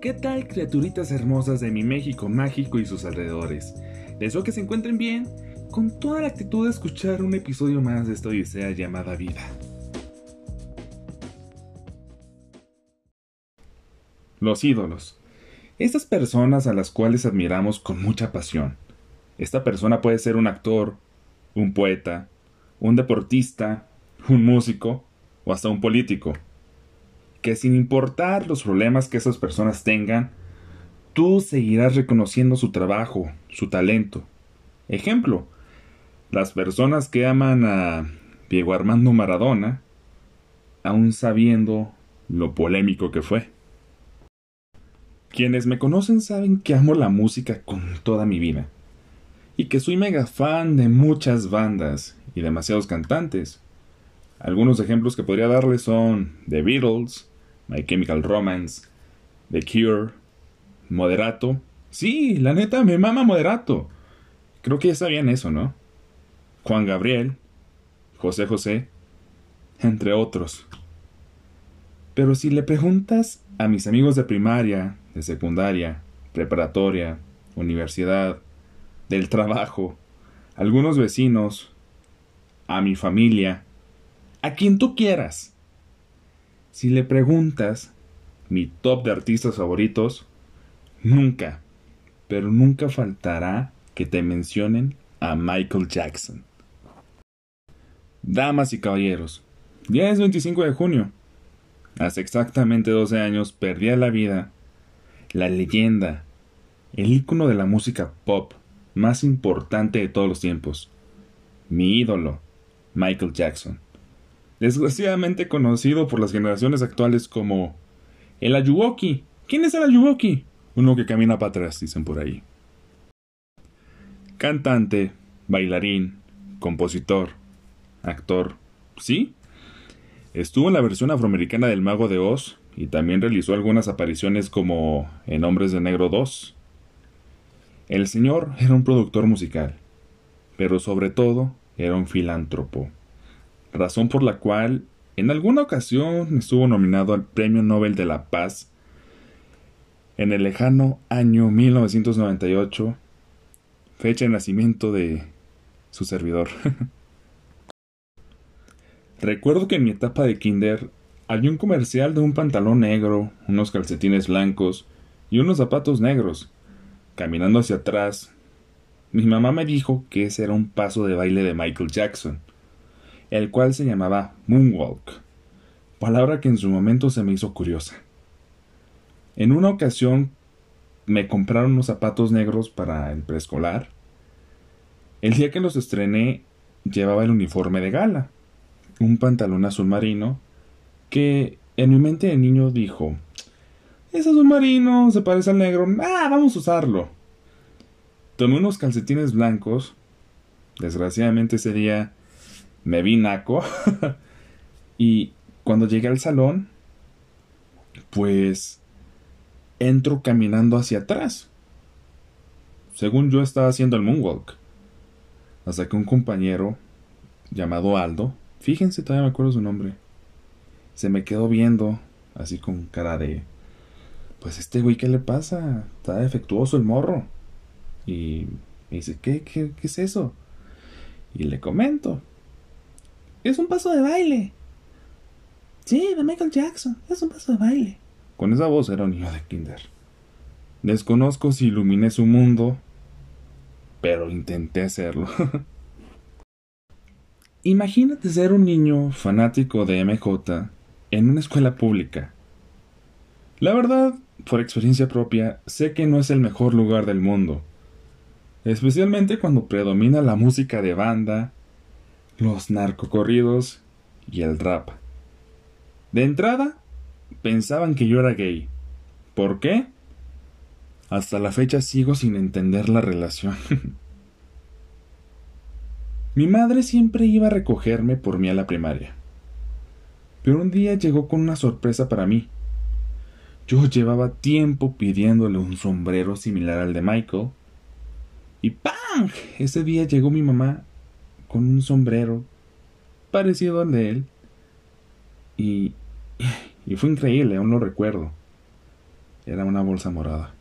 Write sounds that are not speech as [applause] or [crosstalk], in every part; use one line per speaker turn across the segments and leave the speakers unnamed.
¿Qué tal criaturitas hermosas de mi México mágico y sus alrededores? Deseo que se encuentren bien, con toda la actitud de escuchar un episodio más de esta odisea llamada vida. Los ídolos. Estas personas a las cuales admiramos con mucha pasión. Esta persona puede ser un actor, un poeta, un deportista, un músico o hasta un político que sin importar los problemas que esas personas tengan, tú seguirás reconociendo su trabajo, su talento. Ejemplo, las personas que aman a Diego Armando Maradona, aún sabiendo lo polémico que fue. Quienes me conocen saben que amo la música con toda mi vida y que soy mega fan de muchas bandas y demasiados cantantes. Algunos ejemplos que podría darles son The Beatles, My Chemical Romance, The Cure, Moderato. Sí, la neta, me mama Moderato. Creo que ya sabían eso, ¿no? Juan Gabriel, José José, entre otros. Pero si le preguntas a mis amigos de primaria, de secundaria, preparatoria, universidad, del trabajo, algunos vecinos, a mi familia, a quien tú quieras, si le preguntas mi top de artistas favoritos, nunca, pero nunca faltará que te mencionen a Michael Jackson. Damas y caballeros, ya es 25 de junio. Hace exactamente 12 años perdía la vida la leyenda, el ícono de la música pop más importante de todos los tiempos, mi ídolo, Michael Jackson desgraciadamente conocido por las generaciones actuales como el Ayuwoki. ¿Quién es el Ayuwoki? Uno que camina para atrás, dicen por ahí. Cantante, bailarín, compositor, actor, ¿sí? Estuvo en la versión afroamericana del Mago de Oz y también realizó algunas apariciones como en Hombres de Negro 2. El señor era un productor musical, pero sobre todo era un filántropo razón por la cual en alguna ocasión estuvo nominado al Premio Nobel de la Paz en el lejano año 1998, fecha de nacimiento de su servidor. [laughs] Recuerdo que en mi etapa de kinder había un comercial de un pantalón negro, unos calcetines blancos y unos zapatos negros. Caminando hacia atrás, mi mamá me dijo que ese era un paso de baile de Michael Jackson el cual se llamaba Moonwalk, palabra que en su momento se me hizo curiosa. En una ocasión me compraron unos zapatos negros para el preescolar. El día que los estrené llevaba el uniforme de gala, un pantalón azul marino, que en mi mente de niño dijo, es azul marino, se parece al negro, ah, vamos a usarlo. Tomé unos calcetines blancos, desgraciadamente ese día me vi naco. [laughs] y cuando llegué al salón, pues entro caminando hacia atrás. Según yo estaba haciendo el moonwalk. Hasta que un compañero llamado Aldo, fíjense, todavía me acuerdo su nombre, se me quedó viendo así con cara de, pues este güey, ¿qué le pasa? Está defectuoso el morro. Y me dice, ¿qué, qué, qué es eso? Y le comento. Es un paso de baile. Sí, de Michael Jackson. Es un paso de baile. Con esa voz era un niño de kinder. Desconozco si iluminé su mundo, pero intenté hacerlo. [laughs] Imagínate ser un niño fanático de MJ en una escuela pública. La verdad, por experiencia propia, sé que no es el mejor lugar del mundo, especialmente cuando predomina la música de banda los narcocorridos y el rap. De entrada, pensaban que yo era gay. ¿Por qué? Hasta la fecha sigo sin entender la relación. [laughs] Mi madre siempre iba a recogerme por mí a la primaria. Pero un día llegó con una sorpresa para mí. Yo llevaba tiempo pidiéndole un sombrero similar al de Michael. Y ¡pam! Ese día llegó mi mamá con un sombrero parecido al de él. Y, y fue increíble, aún lo recuerdo. era una bolsa morada.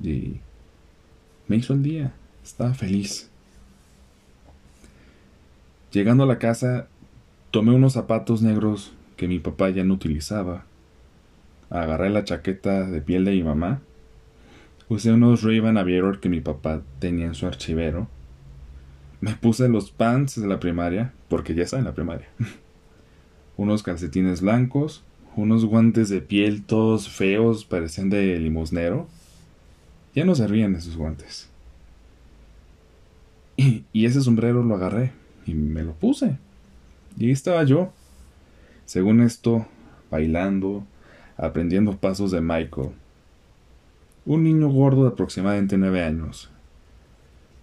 Y me hizo el día. Estaba feliz. Llegando a la casa, tomé unos zapatos negros que mi papá ya no utilizaba. Agarré la chaqueta de piel de mi mamá. Usé unos Ray-Ban que mi papá tenía en su archivero. Me puse los pants de la primaria, porque ya está en la primaria. [laughs] unos calcetines blancos, unos guantes de piel todos feos, parecían de limosnero. Ya no servían esos guantes. Y, ese sombrero lo agarré y me lo puse. Y ahí estaba yo. Según esto, bailando, aprendiendo pasos de Michael. Un niño gordo de aproximadamente nueve años.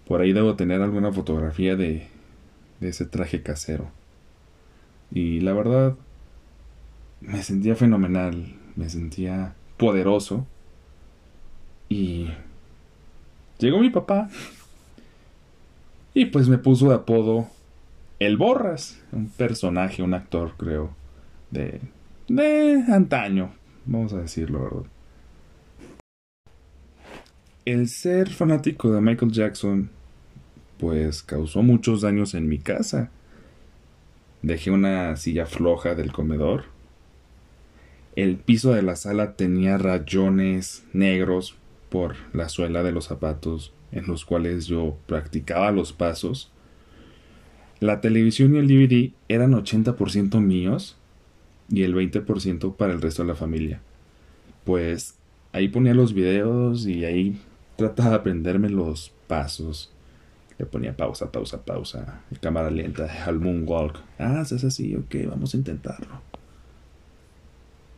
Por ahí debo tener alguna fotografía de, de ese traje casero. Y la verdad, me sentía fenomenal, me sentía poderoso. Y llegó mi papá. Y pues me puso de apodo El Borras, un personaje, un actor, creo, de, de antaño, vamos a decirlo, ¿verdad? El ser fanático de Michael Jackson, pues causó muchos daños en mi casa. Dejé una silla floja del comedor el piso de la sala tenía rayones negros por la suela de los zapatos en los cuales yo practicaba los pasos. La televisión y el DVD eran 80% míos y el 20% para el resto de la familia. Pues ahí ponía los videos y ahí trataba de aprenderme los pasos. Le ponía pausa, pausa, pausa, cámara lenta, al moonwalk. Ah, es así, ok, vamos a intentarlo.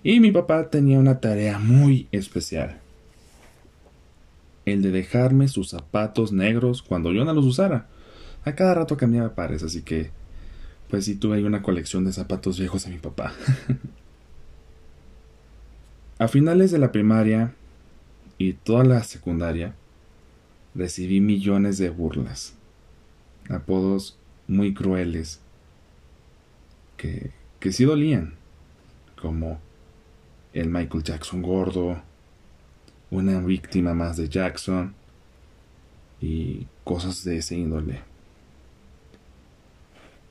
Y mi papá tenía una tarea muy especial. El de dejarme sus zapatos negros cuando yo no los usara. A cada rato cambiaba pares, así que pues sí tuve ahí una colección de zapatos viejos de mi papá. [laughs] a finales de la primaria y toda la secundaria recibí millones de burlas, apodos muy crueles que, que sí dolían, como el Michael Jackson gordo, una víctima más de Jackson y cosas de ese índole.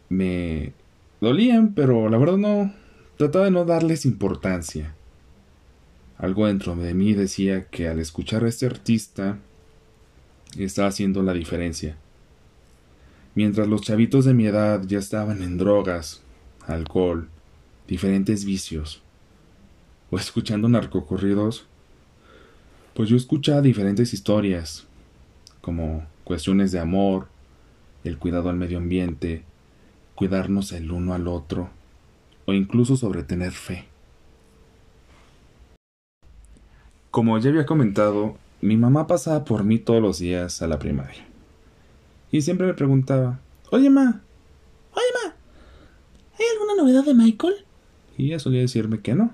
Me dolían, pero la verdad no trataba de no darles importancia. Algo dentro de mí decía que al escuchar a este artista estaba haciendo la diferencia. Mientras los chavitos de mi edad ya estaban en drogas, alcohol, diferentes vicios, o escuchando narcocorridos, pues yo escuchaba diferentes historias, como cuestiones de amor, el cuidado al medio ambiente, cuidarnos el uno al otro, o incluso sobre tener fe. Como ya había comentado, mi mamá pasaba por mí todos los días a la primaria. Y siempre me preguntaba, Oye, ma, oye, ma, ¿hay alguna novedad de Michael? Y ella solía decirme que no.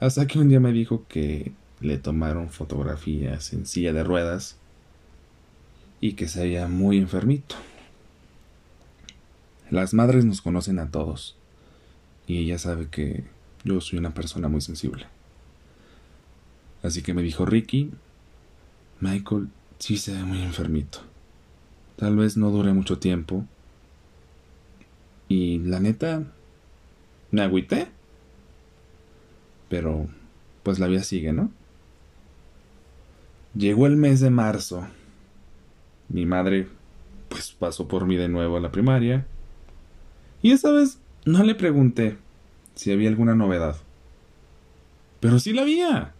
Hasta que un día me dijo que le tomaron fotografías en silla de ruedas y que se veía muy enfermito. Las madres nos conocen a todos y ella sabe que yo soy una persona muy sensible. Así que me dijo Ricky, Michael sí se ve muy enfermito. Tal vez no dure mucho tiempo. Y la neta, me agüité pero pues la vida sigue, ¿no? Llegó el mes de marzo. Mi madre pues pasó por mí de nuevo a la primaria. Y esta vez no le pregunté si había alguna novedad. Pero sí la había.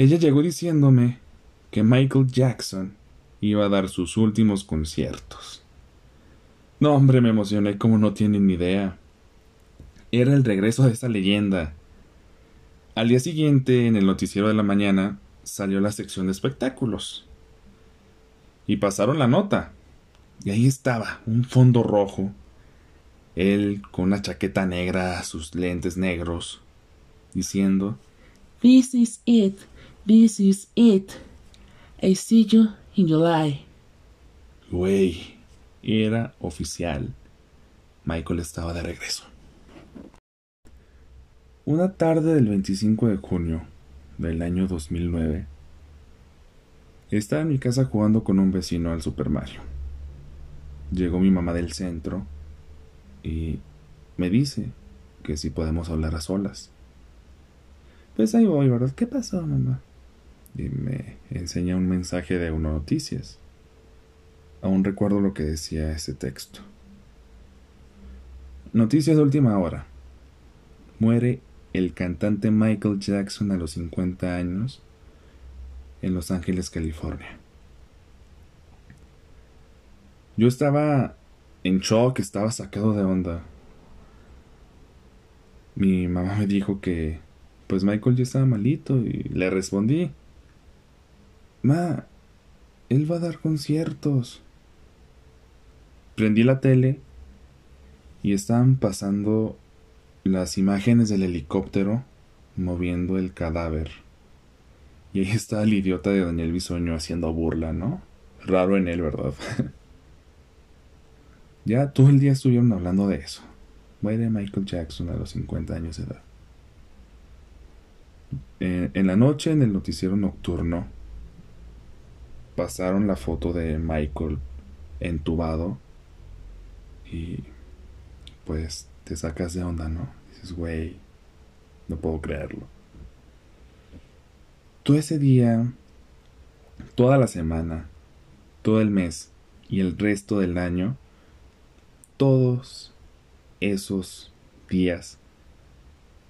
Ella llegó diciéndome que Michael Jackson iba a dar sus últimos conciertos. No, hombre, me emocioné como no tienen ni idea era el regreso de esta leyenda. Al día siguiente, en el noticiero de la mañana, salió la sección de espectáculos. Y pasaron la nota. Y ahí estaba, un fondo rojo. Él con una chaqueta negra, sus lentes negros, diciendo:
This is it, this is it. I see you in July.
Güey, era oficial. Michael estaba de regreso. Una tarde del 25 de junio del año 2009, estaba en mi casa jugando con un vecino al Super Mario. Llegó mi mamá del centro y me dice que si podemos hablar a solas. Pues ahí voy, ¿verdad? ¿Qué pasó, mamá? Y me enseña un mensaje de Uno Noticias. Aún recuerdo lo que decía ese texto. Noticias de última hora. Muere el cantante Michael Jackson a los 50 años en Los Ángeles, California. Yo estaba en shock, estaba sacado de onda. Mi mamá me dijo que pues Michael ya estaba malito y le respondí, Ma, él va a dar conciertos. Prendí la tele y estaban pasando las imágenes del helicóptero moviendo el cadáver. Y ahí está el idiota de Daniel Bisoño haciendo burla, ¿no? Raro en él, ¿verdad? [laughs] ya todo el día estuvieron hablando de eso. Muere Michael Jackson a los 50 años de edad. Eh, en la noche, en el noticiero nocturno, pasaron la foto de Michael entubado y pues te sacas de onda, ¿no? Dices, güey, no puedo creerlo. Todo ese día, toda la semana, todo el mes y el resto del año, todos esos días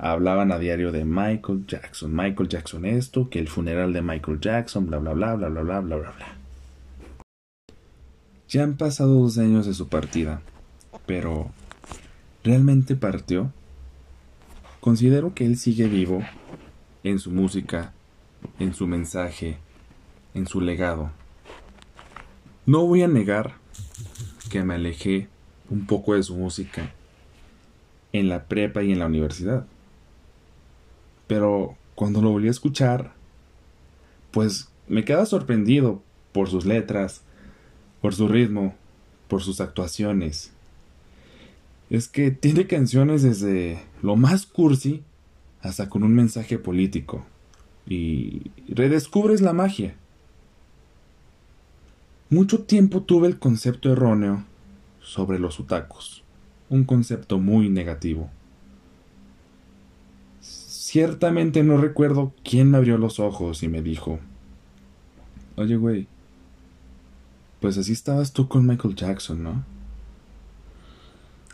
hablaban a diario de Michael Jackson, Michael Jackson esto, que el funeral de Michael Jackson, bla bla bla bla bla bla bla bla bla. Ya han pasado dos años de su partida, pero ¿realmente partió? Considero que él sigue vivo en su música, en su mensaje, en su legado. No voy a negar que me alejé un poco de su música en la prepa y en la universidad. Pero cuando lo volví a escuchar, pues me quedaba sorprendido por sus letras, por su ritmo, por sus actuaciones. Es que tiene canciones desde lo más cursi hasta con un mensaje político. Y redescubres la magia. Mucho tiempo tuve el concepto erróneo sobre los utacos, un concepto muy negativo. Ciertamente no recuerdo quién me abrió los ojos y me dijo, Oye, güey, pues así estabas tú con Michael Jackson, ¿no?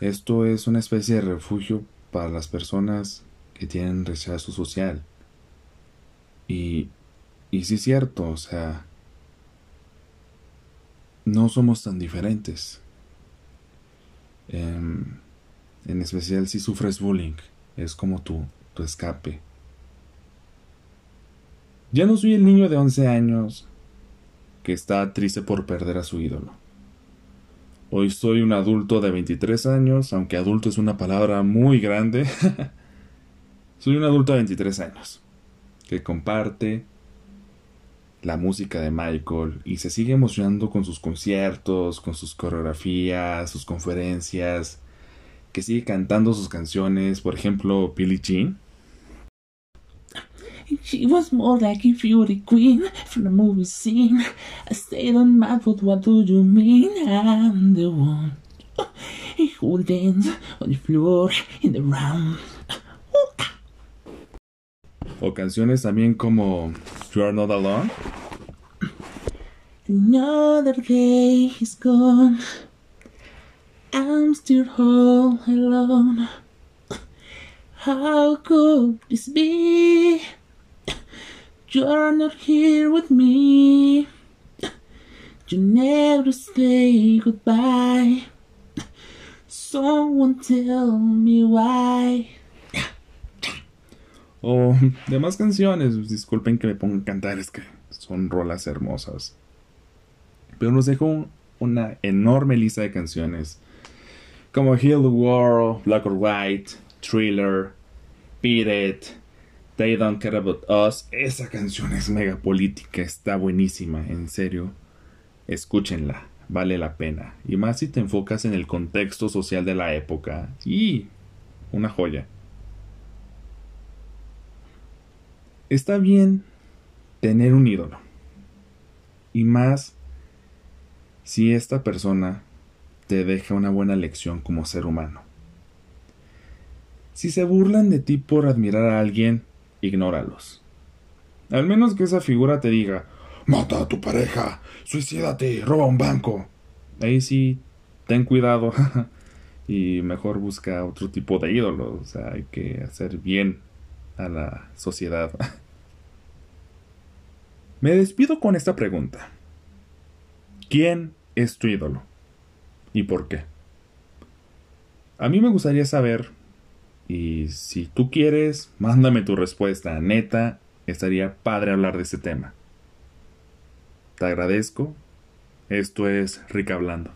Esto es una especie de refugio para las personas que tienen rechazo social. Y, y sí es cierto, o sea, no somos tan diferentes. Em, en especial si sufres bullying, es como tú escape. Ya no soy el niño de 11 años que está triste por perder a su ídolo. Hoy soy un adulto de 23 años, aunque adulto es una palabra muy grande. [laughs] soy un adulto de 23 años que comparte la música de Michael y se sigue emocionando con sus conciertos, con sus coreografías, sus conferencias, que sigue cantando sus canciones, por ejemplo, Billie Jean
She was more like a beauty queen from the movie scene. I stayed on my foot, what do you mean? I'm the one who dance on the floor in the round.
O canciones también como You Are Not Alone.
Another day is gone. I'm still all alone. How could this be? You're not here with me. You never say goodbye. Someone tell me why.
O demás canciones, disculpen que me pongan a cantar, es que son rolas hermosas. Pero nos dejó una enorme lista de canciones como Heal the World, Black or White, Thriller, Beat It, They Don't Care About Us. Esa canción es mega política, está buenísima, en serio. Escúchenla, vale la pena. Y más si te enfocas en el contexto social de la época. Y una joya. Está bien tener un ídolo. Y más si esta persona te deja una buena lección como ser humano. Si se burlan de ti por admirar a alguien, ignóralos. Al menos que esa figura te diga, mata a tu pareja, suicídate, roba un banco. Ahí sí, ten cuidado [laughs] y mejor busca otro tipo de ídolo. O sea, hay que hacer bien a la sociedad. [laughs] Me despido con esta pregunta. ¿Quién es tu ídolo? ¿Y por qué? A mí me gustaría saber, y si tú quieres, mándame tu respuesta. Neta, estaría padre hablar de este tema. Te agradezco. Esto es Rick hablando.